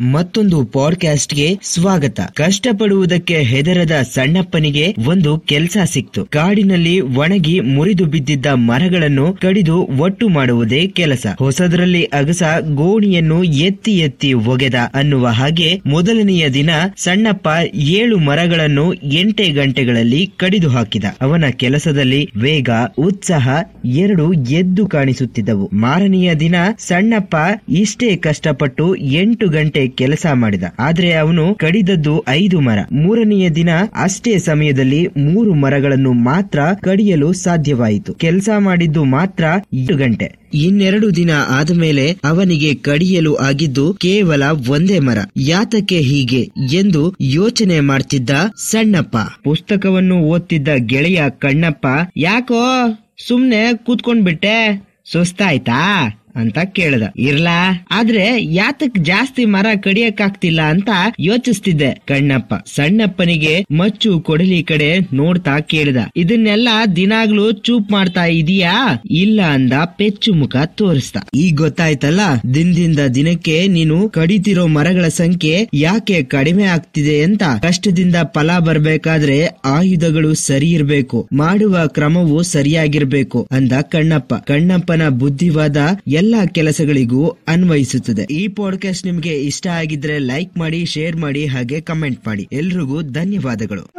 ಮತ್ತೊಂದು ಪಾಡ್ಕಾಸ್ಟ್ಗೆ ಸ್ವಾಗತ. ಕಷ್ಟಪಡುವುದಕ್ಕೆ ಹೆದರದ ಸಣ್ಣಪ್ಪನಿಗೆ ಒಂದು ಕೆಲಸ ಸಿಕ್ತು. ಕಾಡಿನಲ್ಲಿ ಒಣಗಿ ಮುರಿದು ಬಿದ್ದಿದ್ದ ಮರಗಳನ್ನು ಕಡಿದು ಒಟ್ಟು ಮಾಡುವುದೇ ಕೆಲಸ. ಹೊಸದರಲ್ಲಿ ಅಗಸ ಗೋಣಿಯನ್ನು ಎತ್ತಿ ಎತ್ತಿ ಒಗೆದ ಅನ್ನುವ ಹಾಗೆ ಮೊದಲನೆಯ ದಿನ ಸಣ್ಣಪ್ಪ ಏಳು ಮರಗಳನ್ನು ಎಂಟೆ ಗಂಟೆಗಳಲ್ಲಿ ಕಡಿದು ಹಾಕಿದ. ಅವನ ಕೆಲಸದಲ್ಲಿ ವೇಗ, ಉತ್ಸಾಹ ಎರಡು ಎದ್ದು ಕಾಣಿಸುತ್ತಿದ್ದವು. ಮಾರನೆಯ ದಿನ ಸಣ್ಣಪ್ಪ ಇಷ್ಟೇ ಕಷ್ಟಪಟ್ಟು ಎಂಟು ಗಂಟೆ ಕೆಲಸ ಮಾಡಿದ. ಆದ್ರೆ ಅವನು ಕಡಿದದ್ದು ಐದು ಮರ. ಮೂರನೆಯ ದಿನ ಅಷ್ಟೇ ಸಮಯದಲ್ಲಿ ಮೂರು ಮರಗಳನ್ನು ಮಾತ್ರ ಕಡಿಯಲು ಸಾಧ್ಯವಾಯಿತು. ಕೆಲಸ ಮಾಡಿದ್ದು ಮಾತ್ರ ಎರಡು ಗಂಟೆ. ಇನ್ನೆರಡು ದಿನ ಆದಮೇಲೆ ಅವನಿಗೆ ಕಡಿಯಲು ಆಗಿದ್ದು ಕೇವಲ ಒಂದೇ ಮರ. ಯಾತಕ್ಕೆ ಹೀಗೆ ಎಂದು ಯೋಚನೆ ಮಾಡ್ತಿದ್ದ ಸಣ್ಣಪ್ಪ. ಪುಸ್ತಕವನ್ನು ಓದ್ತಿದ್ದ ಗೆಳೆಯ ಕಣ್ಣಪ್ಪ, ಯಾಕೋ ಸುಮ್ನೆ ಕೂತ್ಕೊಂಡ್ಬಿಟ್ಟೆ? ಸುಸ್ತಾಯ್ತಾ ಅಂತ ಕೇಳ್ದ. ಇರ್ಲಾ? ಆದ್ರೆ ಯಾತಕ್ ಜಾಸ್ತಿ ಮರ ಕಡಿಯಕ್ಕಾಗ್ತಿಲ್ಲ ಅಂತ ಯೋಚಿಸ್ತಿದ್ದೆ ಕಣ್ಣಪ್ಪ. ಸಣ್ಣಪ್ಪನಿಗೆ ಮಚ್ಚು ಕೊಡಲಿ ಕಡೆ ನೋಡ್ತಾ ಕೇಳ್ದ. ಇದನ್ನೆಲ್ಲ ದಿನಾಗ್ಲೂ ಚೂಪ್ ಮಾಡ್ತಾ ಇದೀಯಾ? ಇಲ್ಲ ಅಂದ ಪೆಚ್ಚು ಮುಖ ತೋರಿಸ್ತ ಈಗ ಗೊತ್ತಾಯ್ತಲ್ಲ, ದಿನದಿಂದ ದಿನಕ್ಕೆ ನೀನು ಕಡಿತಿರೋ ಮರಗಳ ಸಂಖ್ಯೆ ಯಾಕೆ ಕಡಿಮೆ ಆಗ್ತಿದೆ ಅಂತ. ಕಷ್ಟದಿಂದ ಫಲ ಬರ್ಬೇಕಾದ್ರೆ ಆಯುಧಗಳು ಸರಿ ಇರ್ಬೇಕು, ಮಾಡುವ ಕ್ರಮವು ಸರಿಯಾಗಿರ್ಬೇಕು ಅಂದ ಕಣ್ಣಪ್ಪ. ಕಣ್ಣಪ್ಪನ ಬುದ್ಧಿವಾದ ಎಲ್ಲಾ ಕೆಲಸಗಳಿಗೂ ಅನ್ವಯಿಸುತ್ತದೆ. ಈ ಪಾಡ್ಕಾಸ್ಟ್ ನಿಮಗೆ ಇಷ್ಟ ಆಗಿದ್ರೆ ಲೈಕ್ ಮಾಡಿ ಶೇರ್ ಮಾಡಿ, ಹಾಗೆ ಕಮೆಂಟ್ ಮಾಡಿ. ಎಲ್ರಿಗೂ ಧನ್ಯವಾದಗಳು.